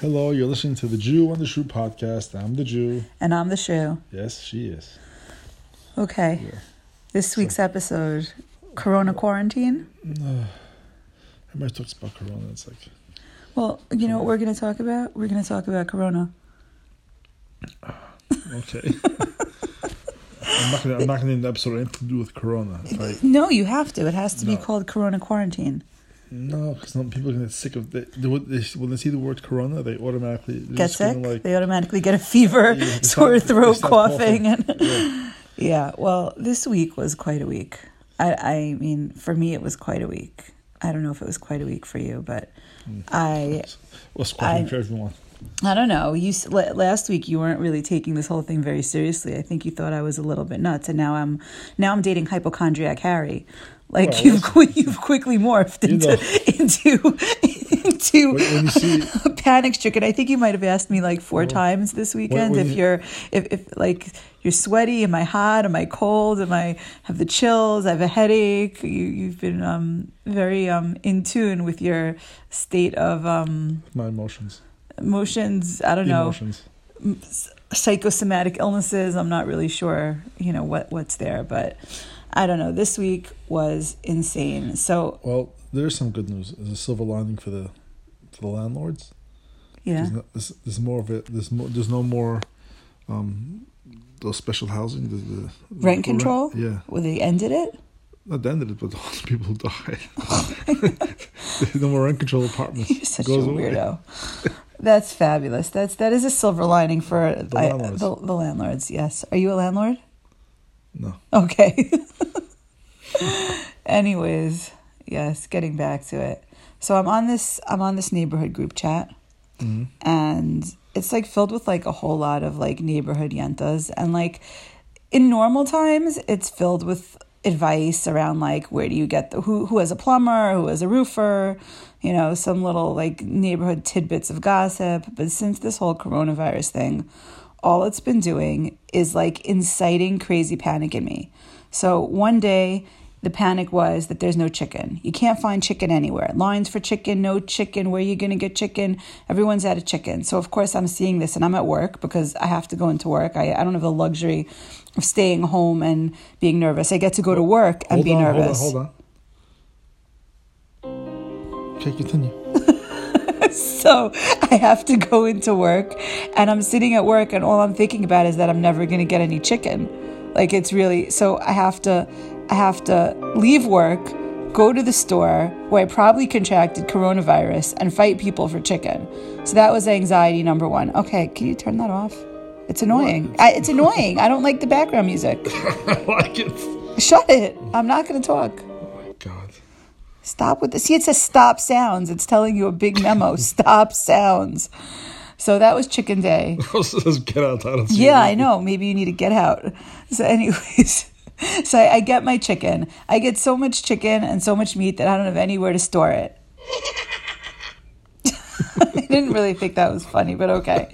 Hello, you're listening to the Jew on the Shrew podcast. I'm the Jew. And I'm the shrew. Yes, she is. Okay. Yeah. This week's episode Corona quarantine. Uh, everybody talks about Corona. It's like, Well, you know what we're going to talk about? We're going to talk about Corona. Ah, okay. I'm not not gonna name the episode anything to do with Corona. I, No, you have to. It has to be called Corona quarantine. No, because some people are gonna get sick of they, when they see the word Corona, they automatically Get sick. Like, they automatically get a fever, Yeah, sore throat, coughing. coughing. and yeah. Yeah, well, this week was quite a week. I, I mean, for me, it was quite a week. I don't know if it was quite a week for you, but Hmm. I what's quite for everyone. I don't know. You last week you weren't really taking this whole thing very seriously. I think you thought I was a little bit nuts, and now I'm now I'm dating hypochondriac Harry. Like Well, you've qui- you've quickly morphed You into know. into into When, when you see, a panic stricken. I think you might have asked me like four Well, times this weekend when if you- you're if, if like you're sweaty, am I hot, am I cold, am I have the chills, I have a headache. You you've been um very um in tune with your state of um my emotions, emotions. I don't know emotions. psychosomatic illnesses. I'm not really sure, you know, what what's there, but I don't know. This week was insane. So Well, there's some good news. There's a silver lining for the for the landlords. yeah, There's, no, there's, there's more of it. There's more. There's no more. Um, those special housing. The, the rent control. yeah, Well, they ended it. not the end of it, but all the people who died. No more rent control apartments. You're such a weirdo. That's fabulous. That's that is a silver lining for The I- landlords. the, the landlords. Yes. Are you a landlord? No, Okay. Anyways, yes, getting back to it. So I'm on this I'm on this neighborhood group chat hmm and it's like filled with like a whole lot of like neighborhood yentas and like in normal times it's filled with advice around like where do you get the who who has a plumber who has a roofer you know some little like neighborhood tidbits of gossip but since this whole coronavirus thing all it's been doing is like inciting crazy panic in me so one day the panic was that there's no chicken. You can't find chicken anywhere. Lines for chicken, no chicken. Where are you going to get chicken? Everyone's out of chicken. So, of course, I'm seeing this and I'm at work because I have to go into work. I, I don't have the luxury of staying home and being nervous. I get to go to work and hold be on, nervous. Hold on, hold on. Okay, continue. So, I have to go into work and I'm sitting at work and all I'm thinking about is that I'm never going to get any chicken. Like, it's really so I have to. I have to leave work, go to the store where I probably contracted coronavirus and fight people for chicken. So that was anxiety number one. Okay, can you turn that off? It's annoying. I, it's annoying. I don't like the background music. I like it. Shut it. I'm not going to talk. Stop with the See, it says stop sounds. It's telling you a big memo. stop sounds. So that was chicken day. Get out. I don't Yeah. I know. Maybe you need to get out. So, anyways, so I, I get my chicken. I get so much chicken and so much meat that I don't have anywhere to store it. I didn't really think that was funny, but okay.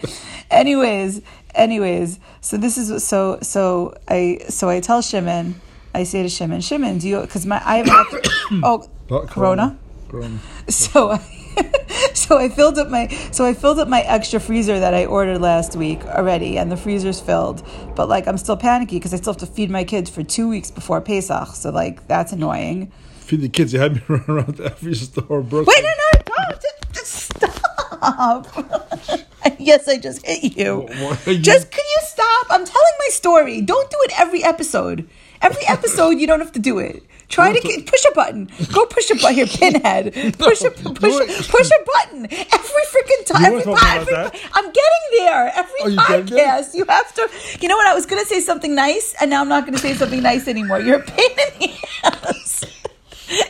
Anyways, anyways, so this is so so I so I tell Shimon, I say to Shimon, Shimon, do you because my I have oh Oh, Corona. Corona. So I, so I filled up my so I filled up my extra freezer that I ordered last week already, and the freezer's filled. But like I'm still panicky because I still have to feed my kids for two weeks before Pesach. So like that's annoying. Feed the kids. You had me run around to every store. Brooklyn. Wait, no, no, no! just- just Stop! yes, I just hit you. You- Just can you stop? I'm telling my story. Don't do it every episode. Every episode, you don't have to do it. Try to get, push a button. Go push a button here, pinhead. Push a push it. push a button every freaking time. Every, were about every- I'm getting there. Every Oh, you podcast, you have to. You know what? I was going to say something nice, and now I'm not going to say something nice anymore. You're a pain in the ass.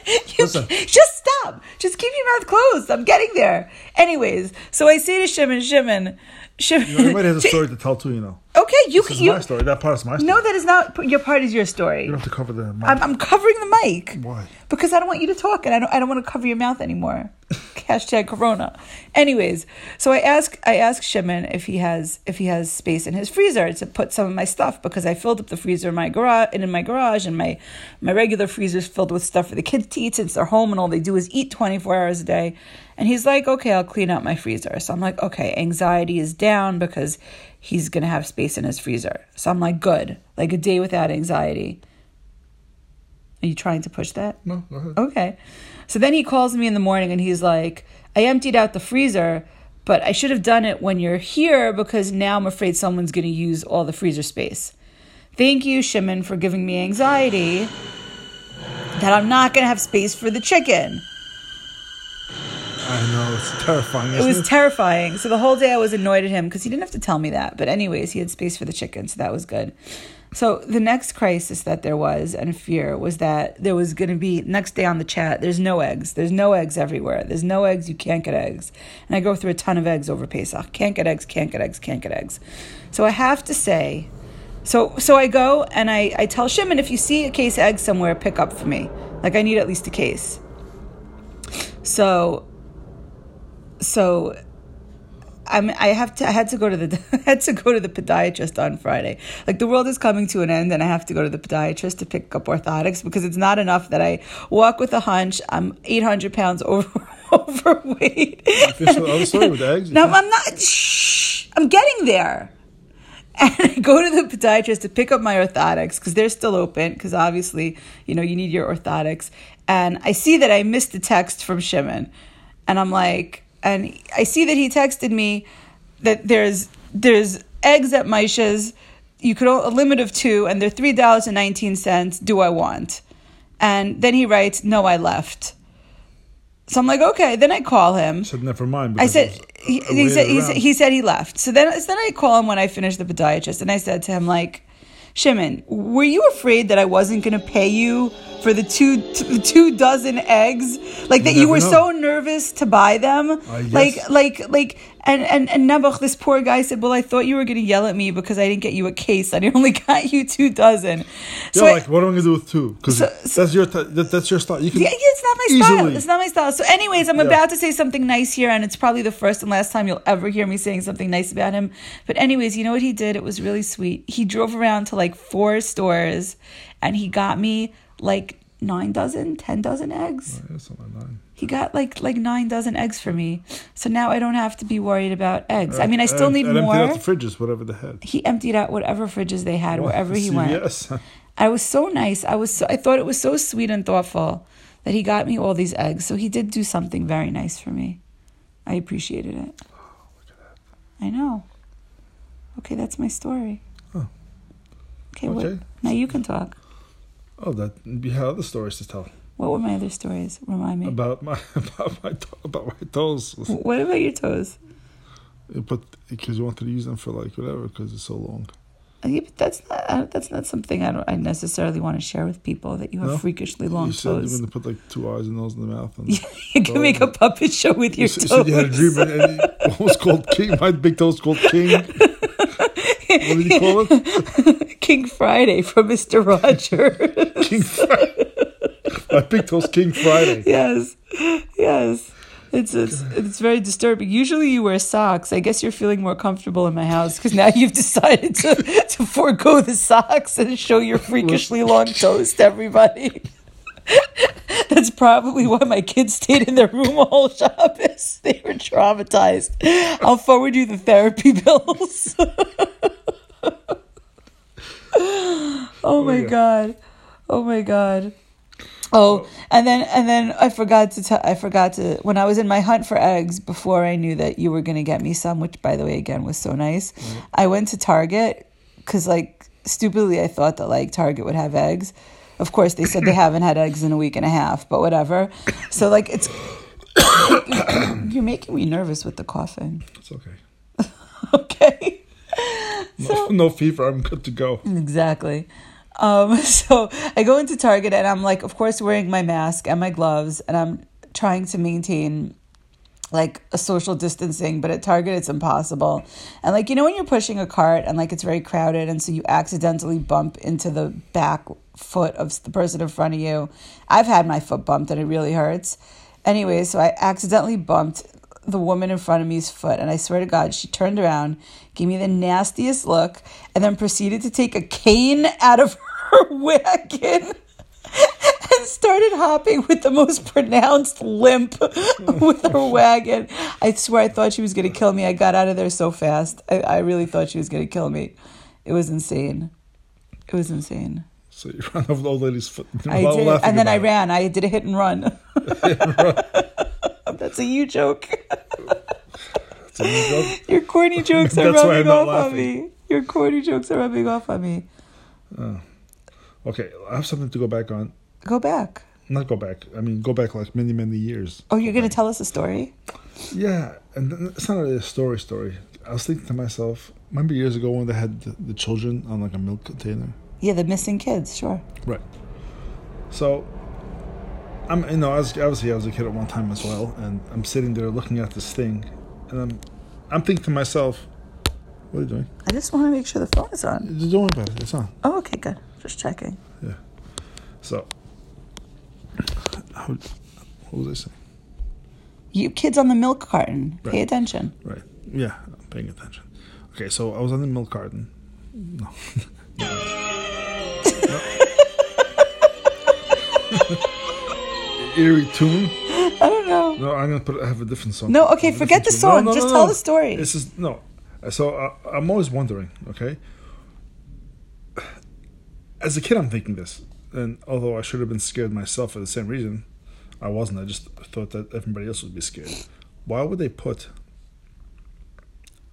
Listen. just stop. Just keep your mouth closed. I'm getting there. Anyways, so I say to Shimon, Shimon, Shimon. You know, everybody has a story to tell too. You know. Okay, you is you. my story. That part is my story. No, that is not your part. Is your story. you don't have to cover the. I'm, I'm covering the mic. Why? Because I don't want you to talk, and I don't. I don't want to cover your mouth anymore. Hashtag Corona. Anyways, so I ask. I ask Shimon if he has if he has space in his freezer to put some of my stuff because I filled up the freezer in my garage and in my garage, and my my regular freezer's filled with stuff for the kids to eat since they're home and all they do is eat 24 hours a day. And he's like, okay, I'll clean out my freezer. So I'm like, okay, anxiety is down because he's going to have space in his freezer. So I'm like, good. Like a day without anxiety. Are you trying to push that? No, go ahead. Okay. So then he calls me in the morning and he's like, I emptied out the freezer, but I should have done it when you're here because now I'm afraid someone's going to use all the freezer space. Thank you, Shimon, for giving me anxiety that I'm not going to have space for the chicken. I know it's terrifying. It was terrifying. So the whole day I was annoyed at him because he didn't have to tell me that. But, anyways, he had space for the chicken, so that was good. So the next crisis that there was and fear was that there was going to be next day on the chat. There's no eggs. There's no eggs everywhere. There's no eggs. You can't get eggs. And I go through a ton of eggs over Pesach. Can't get eggs. Can't get eggs. Can't get eggs. So I have to say, so so I go and I I tell Shimon if you see a case egg somewhere, pick up for me. Like I need at least a case. So so I'm, I have to. I had to go to the. I had to go to the podiatrist on Friday. Like the world is coming to an end, and I have to go to the podiatrist to pick up orthotics because it's not enough that I walk with a hunch. I'm 800 pounds over overweight. The other story with the eggs? No, I'm not. Shh, I'm getting there. And I go to the podiatrist to pick up my orthotics because they're still open. Because obviously, you know, you need your orthotics. And I see that I missed the text from Shimon, and I'm like, and I see that he texted me that there's there's eggs at Maisha's. You could a limit of two, and they're three dollars and nineteen cents. Do I want? And then he writes, "No, I left." So I'm like, okay. Then I call him. I said never mind. I said he, he said he, said he said he left. So then then I call him when I finished the podiatrist, and I said to him like, Shimon, were you afraid that I wasn't going to pay you for the two the two dozen eggs? Like that you were know. so nervous to buy them? I Like like like and and and Nebuch, this poor guy said, "Well, I thought you were going to yell at me because I didn't get you a case. I only got you two dozen." So yeah, I- like what am I gonna do with two? Because So- that's your t- that, that's your style. You can yeah, yeah, it's not my style. It's not my style. So, anyways, I'm Yeah. about to say something nice here, and it's probably the first and last time you'll ever hear me saying something nice about him. But, anyways, you know what he did? It was really sweet. He drove around to like four stores, and he got me like nine dozen, ten dozen eggs. Oh, yeah, something like that. He got like like nine dozen eggs for me. So now I don't have to be worried about eggs. I mean, I still And- need and more. empty out the fridges, whatever they had. He emptied out whatever fridges they had wherever he went. Yes. I was so nice. I was so, I thought it was so sweet and thoughtful that he got me all these eggs. So he did do something very nice for me. I appreciated it. I know. Okay, that's my story. Oh. Okay, what? Okay. Now you can talk. Oh, that you had other stories to tell What were my other stories? Remind me. about my about my about my toes. what about your toes? But because you wanted to use them for like whatever, because it's so long. Yeah, but that's not that's not something I don't I necessarily want to share with people that you have No? freakishly long you said You're going to put like two eyes and nose in the mouth. And you can make a puppet show with your you, toes. you said you had a dream, and, it was called King. My big toes called King. what did you call it? King Friday from Mister Roger. King Friday. My picked those King Friday. yes, yes. It's, it's it's very disturbing. Usually you wear socks. I guess you're feeling more comfortable in my house because now you've decided to, to forego the socks and show your freakishly long toes to everybody. That's probably why my kids stayed in their room all Shabbos. They were traumatized. I'll forward you the therapy bills. oh my oh, yeah. god. Oh my god. Oh, oh, and then and then I forgot to tell I forgot to when I was in my hunt for eggs before I knew that you were going to get me some, which by the way again was so nice. Mm-hmm. I went to Target cuz like stupidly I thought that like Target would have eggs. Of course, they said they haven't had eggs in a week and a half, but whatever. So like it's you're making me nervous with the coughing. It's okay. Okay. No, no fever. I'm good to go. Exactly. Um, so I go into Target and I'm like, of course, wearing my mask and my gloves, and I'm trying to maintain like a social distancing, but at Target it's impossible. And like you know when you're pushing a cart and like it's very crowded, and so you accidentally bump into the back foot of the person in front of you. I've had my foot bumped and it really hurts. Anyway, so I accidentally bumped the woman in front of me's foot, and I swear to God, she turned around, gave me the nastiest look, and then proceeded to take a cane out of her wagon and started hopping with the most pronounced limp with her wagon. I swear I thought she was going to kill me. I got out of there so fast. I, I really thought she was going to kill me. It was insane. It was insane. So you ran over the old lady's foot. I did, and then I it. ran. I did a hit and run. That's a you joke. You go- Your corny jokes are rubbing off on me. Your corny jokes are rubbing off on me. Oh. Okay, I have something to go back on. Go back. Not go back. I mean, go back like many, many years. Oh, you're going to tell us a story? Yeah, and it's not really a story. Story. I was thinking to myself. Remember years ago when they had the, the children on like a milk container? Yeah, the missing kids, sure. Right. So, I'm you know I was obviously I was a kid at one time as well, and I'm sitting there looking at this thing, and I'm I'm thinking to myself, what are you doing? I just want to make sure the phone is on. Don't worry about it. It's on. Oh, okay, good. Just checking. Yeah. So, how, what was I saying? You kids on the milk carton. Pay attention. Right. Yeah, I'm paying attention. Okay, so I was on the milk carton. No. Eerie tune. I don't know. No, I'm gonna put. I have a different song. No, okay, forget the tune. song. Just tell the story. This is no. So uh, I'm always wondering. Okay, as a kid, I'm thinking this, and although I should have been scared myself for the same reason, I wasn't. I just thought that everybody else would be scared. Why would they put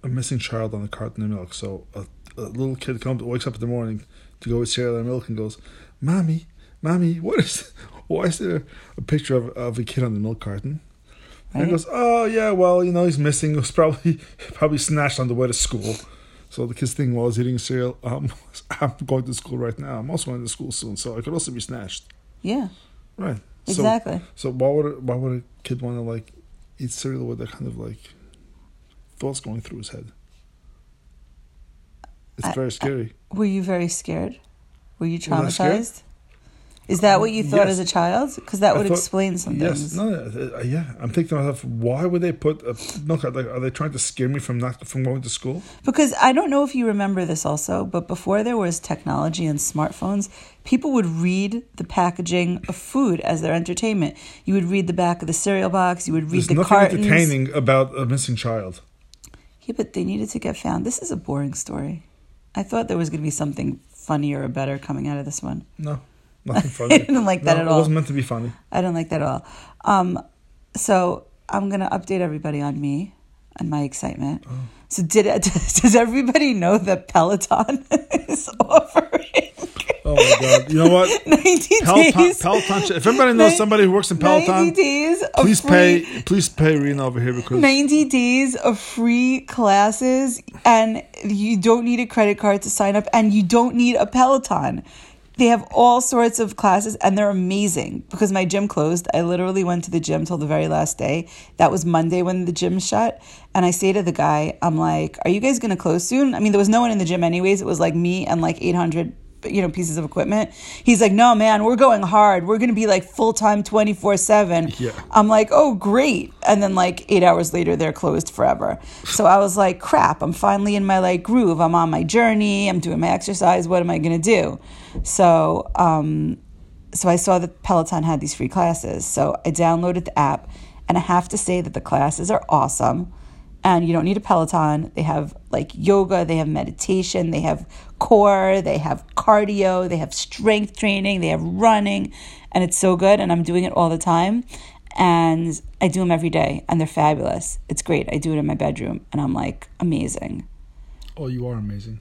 a missing child on a carton of milk? So a, a little kid comes, wakes up in the morning to go with cereal and milk, and goes, "Mommy, mommy, what is? Why is there a picture of, of a kid on the milk carton?" And he goes, "Oh yeah, well, you know, he's missing. It was probably probably snatched on the way to school." So the kid's thing was eating cereal. Um, I'm going to school right now. I'm also going to school soon, so I could also be snatched. Yeah, Right. Exactly. So why would a, why would a kid want to like eat cereal with that kind of like thoughts going through his head? It's I- very scary. Were you very scared? Were you I traumatized? Is that what you thought Yes. as a child? Because that I would thought- explain some yes. things. No. uh, yeah. I'm thinking to myself, why would they put a milk? Like, are they trying to scare me from not from going to school? Because I don't know if you remember this also, but before there was technology and smartphones, people would read the packaging of food as their entertainment. You would read the back of the cereal box. You would read There's the nothing cartons. entertaining about a missing child. Yeah, but they needed to get found. This is a boring story. I thought there was going to be something funnier or better coming out of this one. No, nothing funny. I didn't like that No, at all. It wasn't meant to be funny. I don't like that at all. Um, so I'm gonna update everybody on me and my excitement. Oh. So did does everybody know that Peloton is offering Oh my god! You know what? 90 Peloton. days? Peloton. If anybody knows somebody who works in 90 Peloton, days of please free, pay. Please pay Rena over here because 90 days of free classes and you don't need a credit card to sign up and you don't need a Peloton. They have all sorts of classes and they're amazing because my gym closed. I literally went to the gym till the very last day. That was Monday when the gym shut. And I say to the guy, I'm like, Are you guys going to close soon? I mean, there was no one in the gym, anyways. It was like me and like 800 you know pieces of equipment he's like no man we're going hard we're going to be like full-time 24-7 Yeah. I'm like, oh, great. And then like eight hours later, they're closed forever. So I was like, crap, I'm finally in my like groove. I'm on my journey. I'm doing my exercise. What am I going to do? So, um, so I saw that Peloton had these free classes. So I downloaded the app and I have to say that the classes are awesome. And you don't need a Peloton. They have like yoga, they have meditation, they have core, they have cardio, they have strength training, they have running, and it's so good. And I'm doing it all the time. And I do them every day, and they're fabulous. It's great. I do it in my bedroom, and I'm like, amazing. oh, you are amazing.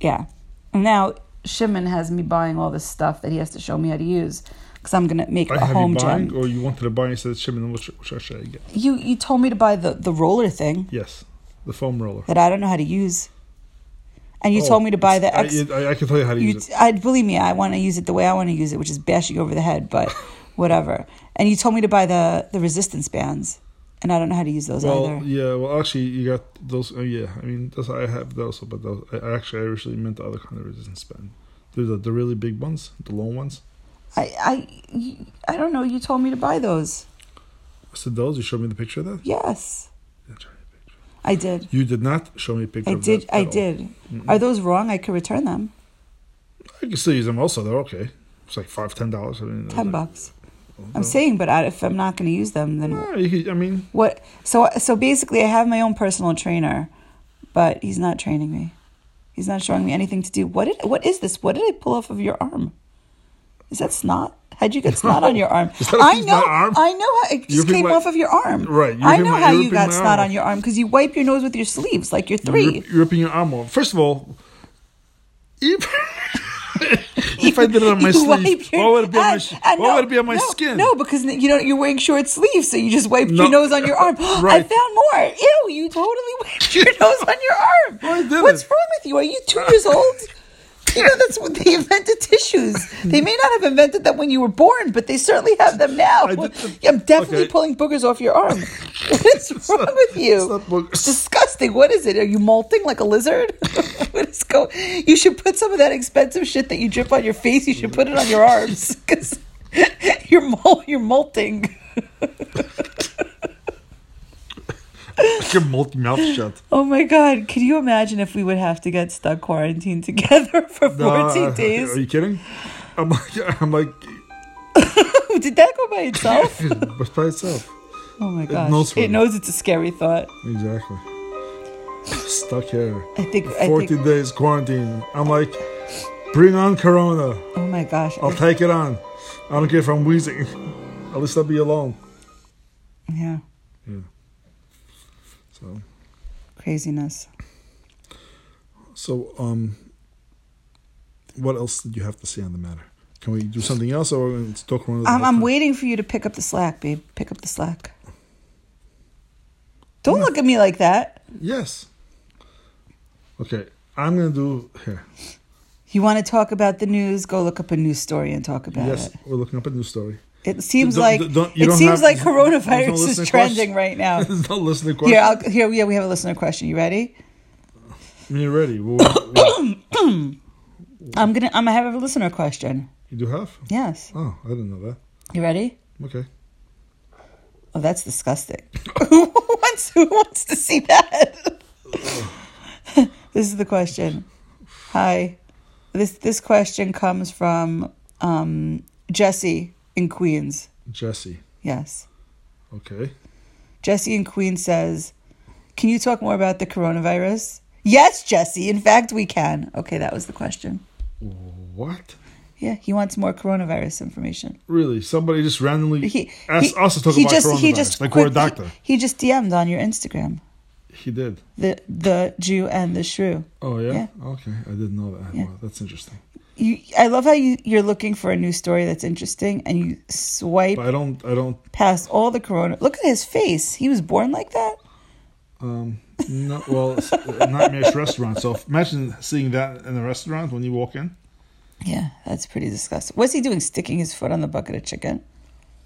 Yeah. Now Shimon has me buying all this stuff that he has to show me how to use because I'm to make I a have home you buying, gym. or you wanted to buy and said Shimon, which, which should I get? You, you told me to buy the, the roller thing Yes, the foam roller. that I don't know how to use. And you Oh, told me to buy the I X. I, I, I can tell you how to you, use it. I believe me, I want to use it the way I want to use it, which is bashing over the head, but whatever. And you told me to buy the the resistance bands, and I don't know how to use those Well, either. yeah. Well, actually, you got those. Oh, yeah. I mean, those I have those, but those, I actually I originally meant the other kind of resistance band. They're the, the really big ones, the long ones. I, I I don't know. You told me to buy those. I said those. You showed me the picture of that. Yes, Yeah, show me a picture. I did. You did not show me a picture. I of did. That I all. did. Mm-mm. Are those wrong? I could return them. I can still use them. Also, they're okay. It's like five, ten dollars. I mean, Ten bucks. Mm-hmm. I'm saying, but I, if I'm not going to use them, then you could, I mean, what? So so basically, I have my own personal trainer, but he's not training me. He's not showing me anything to do. What did what is this? What did I pull off of your arm? Is that snot? How'd you get snot on your arm? Is that a I know. arm? I know how it just came my- off of your arm. Right, I know my- how you got snot arm on your arm because you wipe your nose with your sleeves like you're three. you're ripping your arm off. First of all, if, if I did it on my sleeve, wipe your- why would it be on my, and why no, would it be on my no, skin? No, because you know you're wearing short sleeves, so you just wiped No. your nose on your arm. I found more. Ew! You totally wiped your nose on your arm. What's wrong with you? Are you two years old? You know that's what they invented tissues. They may not have invented them when you were born, but they certainly have them now. I did the- I'm definitely okay. pulling boogers off your arm. What's wrong not- with you? it's not boogers. It's disgusting. What is it? Are you molting like a lizard? what is go? You should put some of that expensive shit that you drip on your face. You should put it on your arms because you're mol- you're molting. Your multi mouth shut. Oh my god! Can you imagine if we would have to get stuck quarantined together for 14 uh, days? Are you kidding? I'm like, I'm like, Did that go by itself? but by itself. Oh my gosh! knows it knows it's a scary thought. Exactly. Stuck here. I think. I 14 think. days quarantine. I'm like, bring on Corona. Oh my gosh! I'll take it on. I don't care if I'm wheezing. At least I'll be alone. Yeah. Yeah, So, craziness. so um, what else did you have to say on the matter? Can we do something else, or let's talk the I'm, I'm waiting for you to pick up the slack, babe. Pick up the slack. Don't look at me like that. Yes. Okay, I'm gonna do here. You want to talk about the news? Go look up a news story and talk about yes, it. Yes, we're looking up a new story. It seems Don't- like don't- it seems have- like coronavirus is trending question? right now. There's no listening question. Here, I'll, here, yeah, we have a listener question. You ready? Me ready. Well, well, I'm gonna, I'm gonna have a listener question. you do have? Yes, Oh, I didn't know that. you ready? Okay. Oh, that's disgusting. who wants who wants to see that? this is the question. Hi. This this question comes from um, Jesse in Queens. Jesse. Yes. Okay. Jesse in Queens says, Can you talk more about the coronavirus? Yes, Jesse. In fact, we can. Okay, that was the question. What? Yeah, he wants more coronavirus information. Really? Somebody just randomly He, asked he- us to talk he about just, coronavirus, he just like we're a doctor. He, he just DM'd on your Instagram. He did. The the Jew and the shrew. Oh yeah. Yeah. Okay, I didn't know that. Yeah. Wow, that's interesting. You, I love how you, you're looking for a new story that's interesting and you swipe But I don't. I don't. past all the corona. Look at his face. He was born like that? Um. No. Well, it's a restaurant. So imagine seeing that in a restaurant when you walk in. Yeah, that's pretty disgusting. What's he doing? Sticking his foot on the bucket of chicken?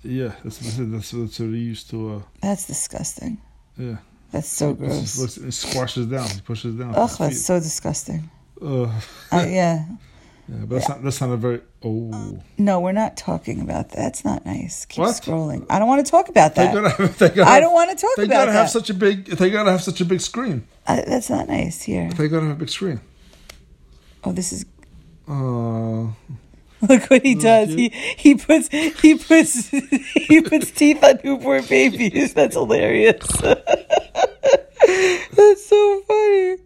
Yeah, that's that's that's, what he used to. Uh, That's disgusting. yeah. That's so gross. just- looks- It squashes down. He pushes down. Ugh, that's so disgusting. Ugh. Uh, yeah. Yeah, but that's not. That's not a very. Oh. No, we're not talking about that. That's not nice. Keep What? scrolling. I don't want to talk about They that. gotta. Have, they gotta I have- don't want to talk They about gotta that. have such a big. They gotta have such a big screen. Uh, that's not nice. Here. They gotta have a big screen. Oh, this is. Uh, Look what he does. He he puts he puts he puts teeth on newborn babies. That's hilarious. That's so funny.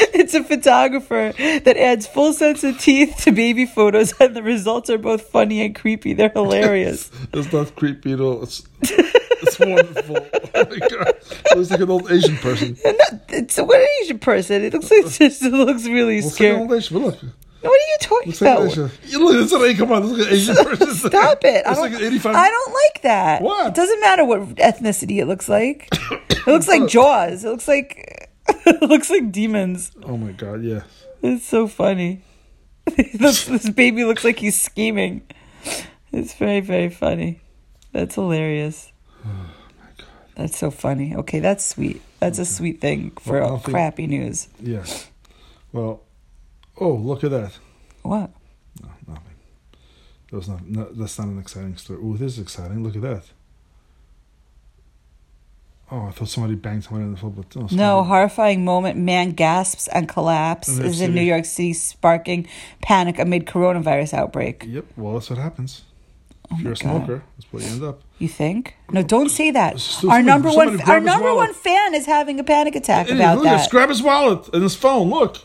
it's a photographer that adds full sets of teeth to baby photos, and the results are both funny and creepy. They're hilarious. it's not creepy at all. It's it's wonderful. Oh my god! It looks like an old Asian person. Not, it's what an Asian person. It looks like it uh, just it looks really Looks like scary. old Asian. Look, What are you talking looks like about? Asian. You look, it's an come on. Look at an Asian person. Stop it! I don't, like. I don't like that. What? It doesn't matter what ethnicity it looks like. It looks like Jaws. It looks like it looks like demons. Oh my god! yes. It's so funny. this, this baby looks like he's scheming. It's very very funny. That's hilarious. Oh my god. That's so funny. Okay, that's sweet. That's a sweet thing for Well, don't think- crappy news. Yes. Well. Oh, look at that. What? No, nothing. That was not, no, that's not an exciting story. Oh, this is exciting. Look at that. Oh, I thought somebody banged someone on the floor, but oh, no. No, horrifying moment. Man gasps and collapse In New York is in New. York City, sparking panic amid coronavirus outbreak. Yep. Well, that's what happens. Oh if you're a Oh my God. smoker, that's what you end up. You think? No, don't say that. Still Our number one, our number wallet. one fan is having a panic attack Idiot, about look, that. Grab his wallet and his phone. Look.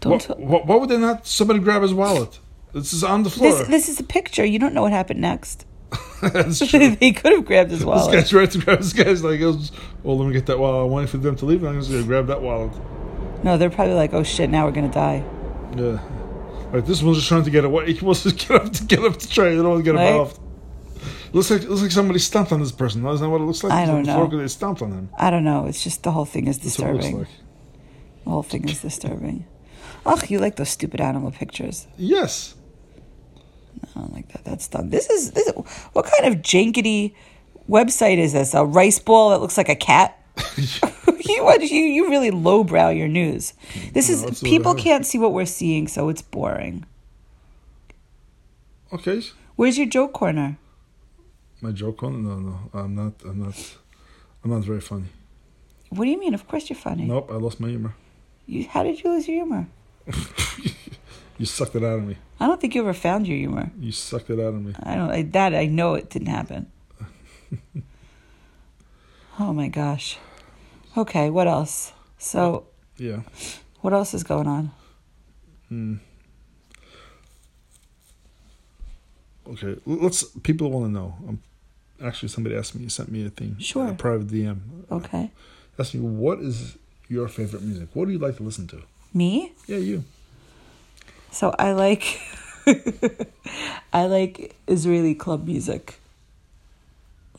Don't. What, t- what, why would they not? Somebody grab his wallet. This is on the floor. this this is a picture. You don't know what happened next. That's true. they could have grabbed his This wallet. guy's right to grab. This guy's like, "Well, oh, let me get that wallet. I'm waiting for them to leave. and I'm just gonna grab that wallet." No, they're probably like, oh shit, now we're gonna die. Yeah. Like this one's just trying to get away. He wants to get up to get up to try. They don't want to get Right. involved. Looks like looks like somebody stomped on this person. Isn't that what it looks like? I don't floor know. They stomped on him. I don't know. It's just the whole thing is That's what it looks disturbing. like. The whole thing is disturbing. Ugh, you like those stupid animal pictures. Yes. I don't like that. That's dumb. This is this. What kind of jankety website is this? A rice ball that looks like a cat. you what you you really lowbrow your news. This is people can't see what we're seeing, so it's boring. Okay. Where's your joke corner? My joke corner? No, no. I'm not. I'm not. I'm not very funny. What do you mean? Of course you're funny. Nope. I lost my humor. You, how did you lose your humor? You sucked it out of me. I don't think you ever found your humor. You sucked it out of me. I don't. I, that I know it didn't happen. oh my gosh. Okay, what else? So, Yeah. what else is going on? Hmm. Okay. Let's. People want to know. Um, actually, somebody asked me. Sent me a thing. Sure. A private DM. Okay, Asked me what is your favorite music. What do you like to listen to? me. Yeah, you. So I like, I like Israeli club music,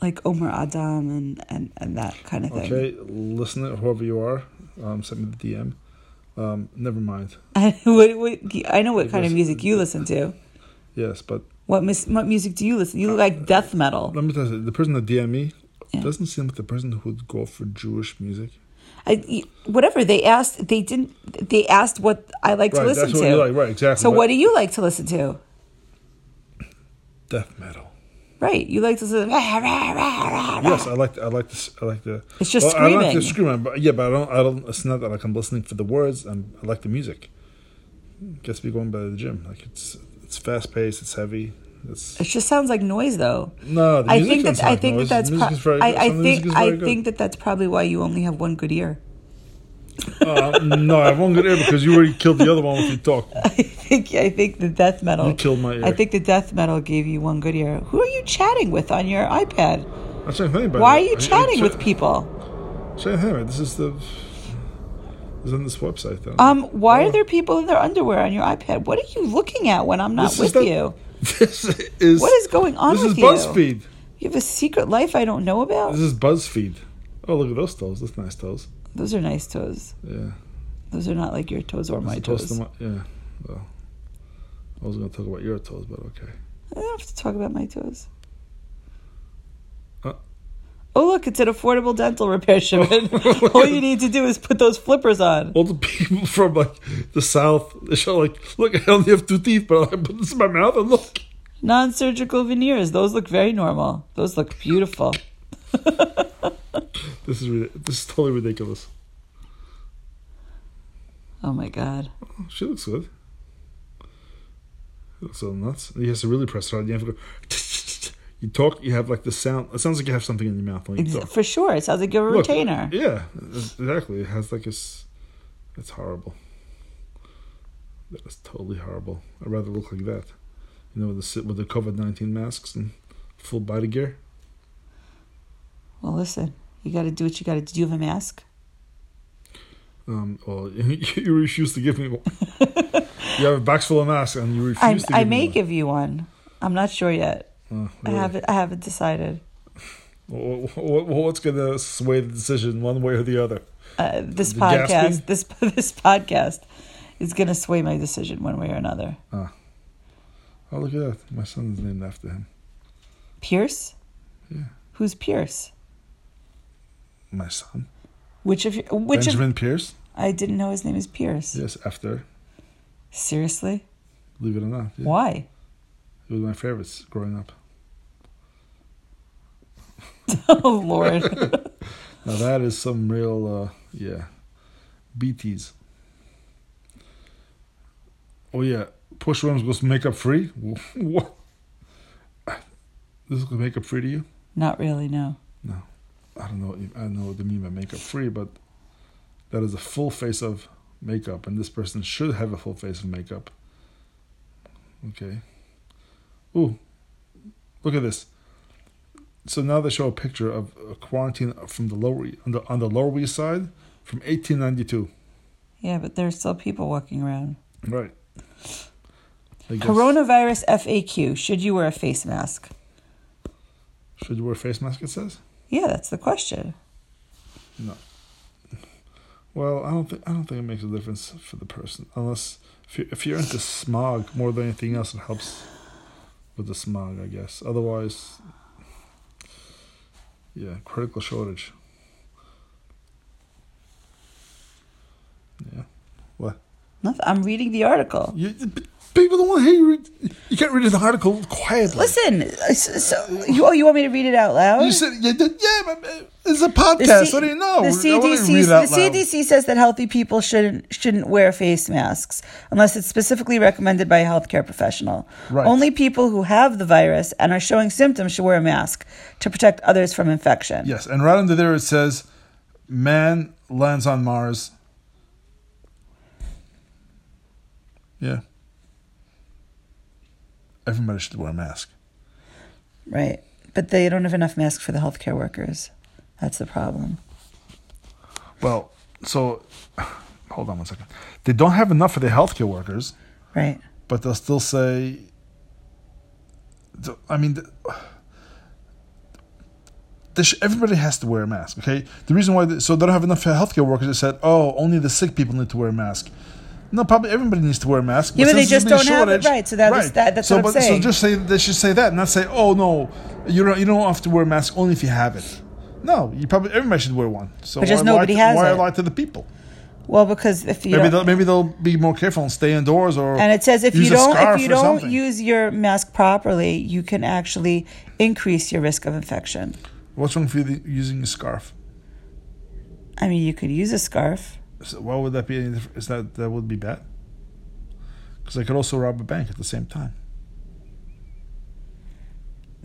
like Omer Adam and and and that kind of thing. Okay, listener, whoever you are, um, send me the DM. Um, never mind. I, what, what, I know what kind of music you listen to. Yes, but What mis- what music do you listen? You look like death metal. let me tell you, the person that DM me Yeah. doesn't seem like the person who would go for Jewish music. I, whatever they asked, they didn't. They asked what I like to listen to. like. Right, exactly. So but what do you like to listen to? Death metal. Right, you like to listen. Yes, I like. I like this. I like the. It's just screaming. I like the screaming. but yeah, but I don't. I don't. It's not that like I'm listening for the words. I'm, I like the music. Gets me going by the gym. Like it's it's fast paced. It's heavy. It's It just sounds like noise, though. no. The I think that I think that noise. that's. Pro- very I, good. I Some of the music think I good. think that that's probably why you only have one good ear. Uh, no, I have one good ear because you already killed the other one with your talk. I think I think the death metal. You killed my ear. I think the death metal gave you one good ear. Who are you chatting with on your iPad? I'm saying but Why are you I- chatting I- with people? Saying hey, this is the. This is on this website though. Um, why Oh. are there people in their underwear on your iPad? What are you looking at when I'm not This with the- you? This is. What is going on This with is you? BuzzFeed. You have a secret life I don't know about. This is BuzzFeed. Oh, look at those toes. That's nice toes. Those are nice toes. Yeah. Those are not like your toes or my toes. to my- yeah. Well, I was going to talk about your toes, but okay. I don't have to talk about my toes. Oh, look, it's an affordable dental repair shipment. Oh, All you need to do is put those flippers on. All the people from like the south, they show like, look, I only have two teeth, but I put this in my mouth and look. Non surgical veneers. Those look very normal. Those look beautiful. This is this is totally ridiculous. Oh my God. Oh, she looks good. She looks so nuts. You have to really press hard. You have to go. You talk. You have like the sound. It sounds like you have something in your mouth when you talk. For sure. It sounds like you have a Look, retainer. Yeah, exactly. It has like a. s- It's horrible. That is totally horrible. I'd rather look like that. You know, with the sit with the COVID nineteen masks and full body gear. Well, listen, you got to do what you got to do. Do you have a mask? Um, well, you refuse to give me one. you have a box full of masks and you refuse I, to give I may one. give you one. I'm not sure yet. Oh, I haven't. I haven't decided. Wh- wh- wh- What's going to sway the decision one way or the other? Uh, this The podcast. gasping? This this podcast is going to sway my decision one way or another. Ah. Oh, look at that. My son's named after him. Pierce. Yeah. Who's Pierce? My son. Which of you? Which Benjamin of? Pierce? I didn't know his name is Pierce. Yes, after. Seriously? Believe it or not. Yeah. Why? He was my favorites growing up. oh Lord. Now that is some real, uh, yeah, BTs. Oh yeah, push rooms goes makeup free. What? This is makeup free to you? Not really, no. no. I don't know. I don't know what they mean by makeup free, but that is a full face of makeup, and this person should have a full face of makeup. Okay. Ooh, look at this. So now they show a picture of a quarantine from the lower on the on the Lower East Side from 1892. Yeah, but there's still people walking around. Right. Coronavirus FAQ. Should you wear a face mask? Should you wear a face mask? It says. Yeah, that's the question. No. Well, I don't think I don't think it makes a difference for the person unless if you if you're into smog more than anything else, it helps with the smog, I guess. Otherwise, yeah, critical shortage. Yeah, Nothing. I'm reading the article. you, people don't want to hear you. Read, you can't read the article quietly. Listen, so, you, oh, you want me to read it out loud? You said yeah, yeah, but uh, it's a podcast. C- what do you know? The CDC, the. CDC says that healthy people shouldn't shouldn't wear face masks unless it's specifically recommended by a healthcare professional. Right. Only people who have the virus and are showing symptoms should wear a mask to protect others from infection. Yes, and right under there it says, "Man lands on Mars." Yeah. Everybody should wear a mask. Right. But they don't have enough masks for the healthcare workers. That's the problem. Well, so hold on one second. They don't have enough for the healthcare workers, Right. but they'll still say. I mean, everybody has to wear a mask. Okay, the reason why they, so they don't have enough healthcare workers. They said, oh, only the sick people need to wear a mask. No, probably everybody needs to wear a mask. Yeah, but they just don't have it, right, so that was- that- that's so, what I'm saying. So just say they should say that, not say, oh no, you don't you don't have to wear a mask only if you have it. No, you probably everybody should wear one. So But just why nobody to, has why it. lie to the people? Well, because if you Maybe they'll, maybe they'll be more careful and stay indoors or and it says if you don't if you don't something. use your mask properly, you can actually increase your risk of infection. What's wrong with using a scarf? I mean, you could use a scarf. So why would that be any different? Is that that would be bad? Because I could also rob a bank at the same time.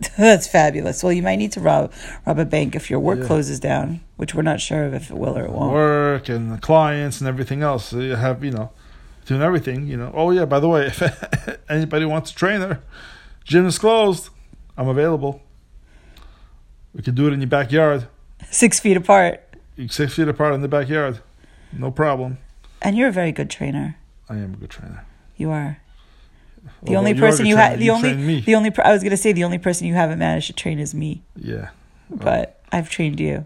That's fabulous. Well, you might need to rob rob a bank if your work Yeah. closes down, which we're not sure of if it will or it won't. Work and the clients and everything else. So you have you know doing everything. You know. Oh yeah. By the way, if anybody wants a trainer, gym is closed. I'm available. We can do it in your backyard. Six feet apart, six feet apart in the backyard. No problem. and you're a very good trainer. I am a good trainer. You are the Although only person you have. The only me. the only. I was gonna say the only person you haven't managed to train is me, Yeah. but I've trained you.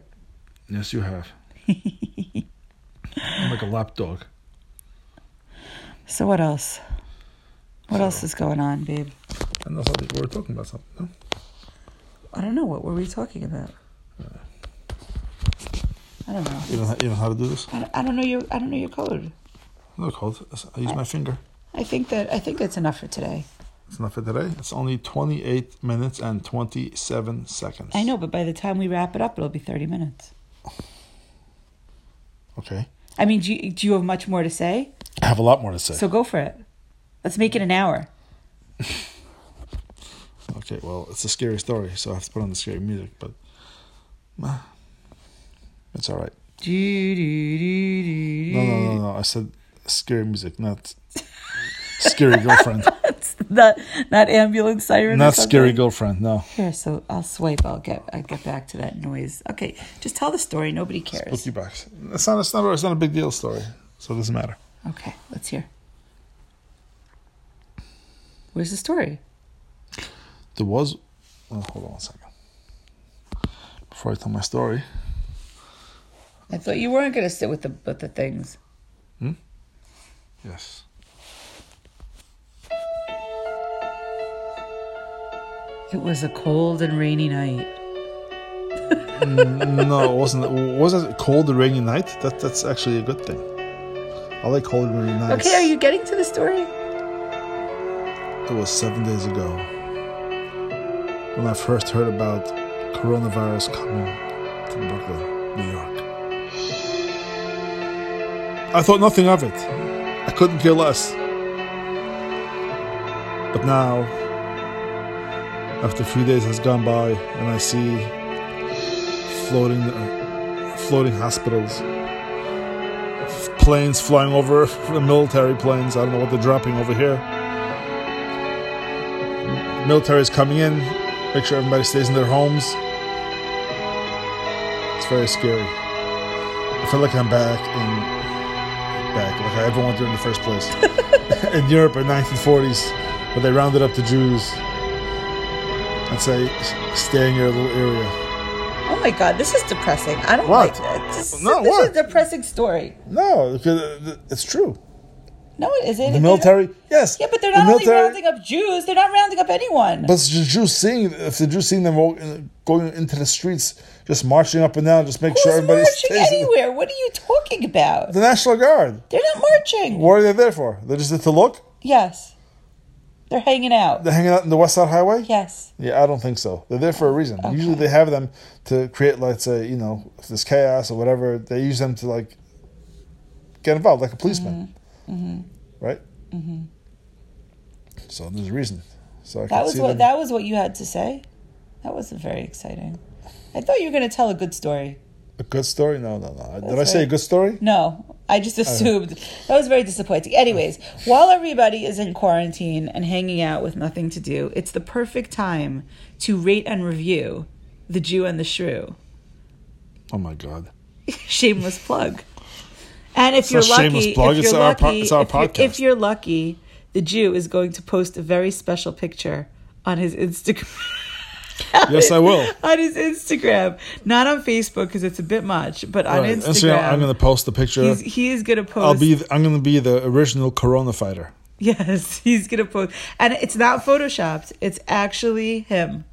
Yes, you have. I'm like a lap dog. So what else? What So- else is going on, babe? I know something. We were talking about something. No? I don't know. What were we talking about? I don't know. You know, how- you know how to do this? I don't, I don't know your. I don't know your code. No code. I use my finger. I think that I think that's enough for today. It's enough for today. It's only 28 minutes and 27 seconds. I know, but by the time we wrap it up, it'll be thirty minutes. Okay. I mean, do you, do you have much more to say? I have a lot more to say. So go for it. Let's make it an hour. okay, well, it's a scary story, so I have to put on the scary music, but ah, it's all right. Do, do, do, No, no, no, no. I said scary music, not scary girlfriend. Not not ambulance siren. not scary girlfriend, no. Here, so I'll swipe. I'll get I get back to that noise. Okay, just tell the story. Nobody cares. Spooky box. It's not, it's, not, it's not a big deal story, so it doesn't matter. Okay, let's hear. Where's the story? There was. Oh, hold on a second. Before I tell my story, I thought you weren't gonna sit with the with the things. Hmm? Yes. It was a cold and rainy night. Mm, no, it wasn't. Was it cold and rainy night? That that's actually a good thing. I like cold and rainy nights. Okay, are you getting to the story? It was seven days ago when I first heard about coronavirus coming to Brooklyn. New York. I thought nothing of it. I couldn't care less. But now, after a few days has gone by, and I see floating, uh, floating hospitals, planes flying over, military planes. I don't know what they're dropping over here. Military is coming in, make sure everybody stays in their homes. It's very scary. I feel like I'm back in back, like I ever went there in the first place. in Europe in 1940s, where they rounded up the Jews and say, stay in your little area. Oh my god, this is depressing. I don't What? like that. This, No, this what? is a depressing story. No, because uh, it's true. No, it isn't. The military, yes. Yeah, but they're the not only military- rounding up Jews, they're not rounding up anyone. But the Jews seeing if the Jews seeing them walk, going into the streets, just marching up and down, just make Who's sure everybody marching stays. anywhere? What are you talking about? The National Guard. They're not marching. What are they there for? They're just there to look. Yes. They're hanging out. They're hanging out in the West Side Highway. Yes. Yeah, I don't think so. They're there for a reason. Usually they have them to create, let's say, you know, this chaos or whatever, they use them to like get involved, like a policeman, Mm-hmm. Right? Mm-hmm. So there's a reason. So I That was what them. that was what you had to say. That wasn't very exciting. I thought you were going to tell a good story. a good story. No, no, no. Did I That's say a good story? No, I just assumed that was very disappointing. Anyways, while everybody is in quarantine and hanging out with nothing to do, it's the perfect time to rate and review The Jew and the Shrew. Oh my god. Shameless plug. And if It's you're lucky, if it's you're our po- lucky, it's our if, you're, if you're lucky, the Jew is going to post a very special picture on his Instagram. Yes, I will. on his Instagram, not on Facebook because it's a bit much, but on Right. Instagram. I'm going to post the picture. He's, he is gonna post. I'll be. I'm going to be the original Corona fighter. Yes, he's gonna post, and it's not photoshopped. It's actually him.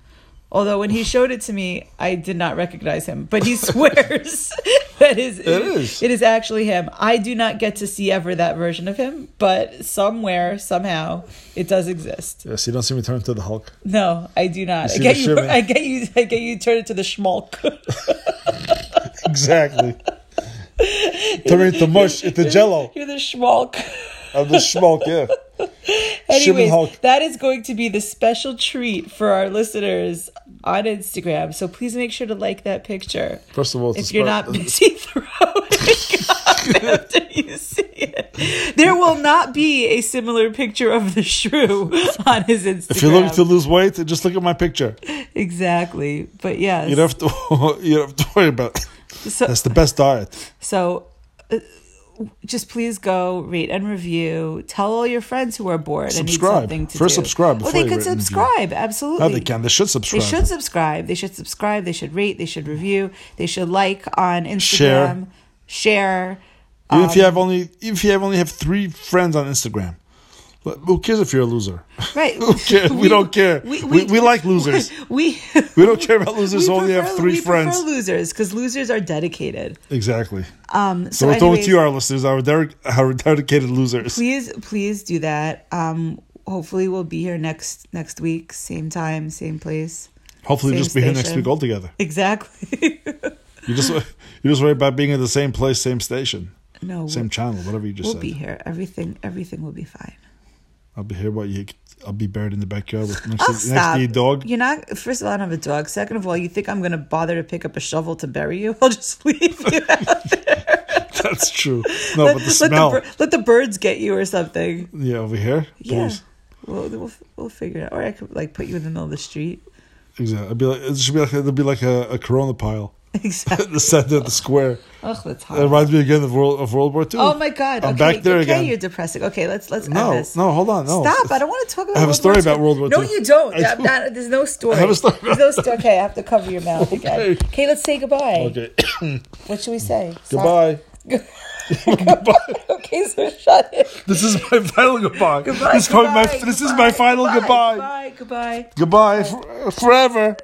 Although when he showed it to me, I did not recognize him, but he swears that is it is. It is actually him. I do not get to see ever that version of him, but somewhere, somehow, it does exist. Yes, you don't see me turn into the Hulk. No, I do not. I get you. I get you. I get you. Turn it to the schmalk. Exactly. turn into mush, into Jello. You're the schmalk. Of the schmalk. yeah. Anyways, that is going to be the special treat for our listeners on Instagram. So please make sure to like that picture. First of all, if you're not busy throwing up after you see it. There will not be a similar picture of the shrew on his Instagram. If you're looking to lose weight, just look at my picture. exactly. But yes. You don't have to. You don't have to worry about. It. so, That's the best diet. so uh, just please go rate and review. Tell all your friends who are bored and need Subscribe. something to First do. subscribe before they could subscribe. Absolutely. No, they can. They should subscribe. They should subscribe. They should subscribe. They should rate. They should review. They should like on Instagram. Share. Share. Even if you Um, have only, if you have only have three friends on Instagram, But who cares if you're a loser? Right. Cares? We, don't care. We, we, we like losers. We We don't care about losers. we only have prefer- three we friends. prefer losers because losers are dedicated. Exactly. Um. So, So, so anyways, to you, our listeners, our, dedic- our dedicated losers. please, please do that. Um. Hopefully, we'll be here next next week, same time, same place. Hopefully, same just be here next week all together. Exactly. You just you just worry about being at the same place, same station, no, same channel, whatever you just we'll said. be here. Everything, everything will be fine. I'll be here. What you? I'll be buried in the backyard with oh, next, to, next stop. to your dog. You're not. First of all, I don't have a dog. Second of all, you think I'm going to bother to pick up a shovel to bury you? I'll just leave you. out there. That's true. No, let, but the let smell. let the birds get you or something. yeah, over here. Yeah. Please. We'll, we'll we'll figure it out. Or I could like put you in the middle of the street. Exactly. It'd be like it should be like it'll be like a, a Corona pile. Exactly. the center of the square. Oh, that's It reminds me again of World of World War Two. Oh my god. I'm okay, back there okay, again. you're depressing. Okay, let's let's No, end this. no, hold on, no. Stop! I don't want to talk about. I have a World story War about II. World War No, you don't. I do. not- there's no story. I have a story There's no story. Okay, I have to cover your mouth again. Okay. Okay, let's say goodbye. Okay. What should we say? goodbye. Goodbye. okay, so shut it. This is my final goodbye. Goodbye. This, is my- goodbye, this is my final goodbye. Goodbye. Goodbye. Goodbye, for, forever.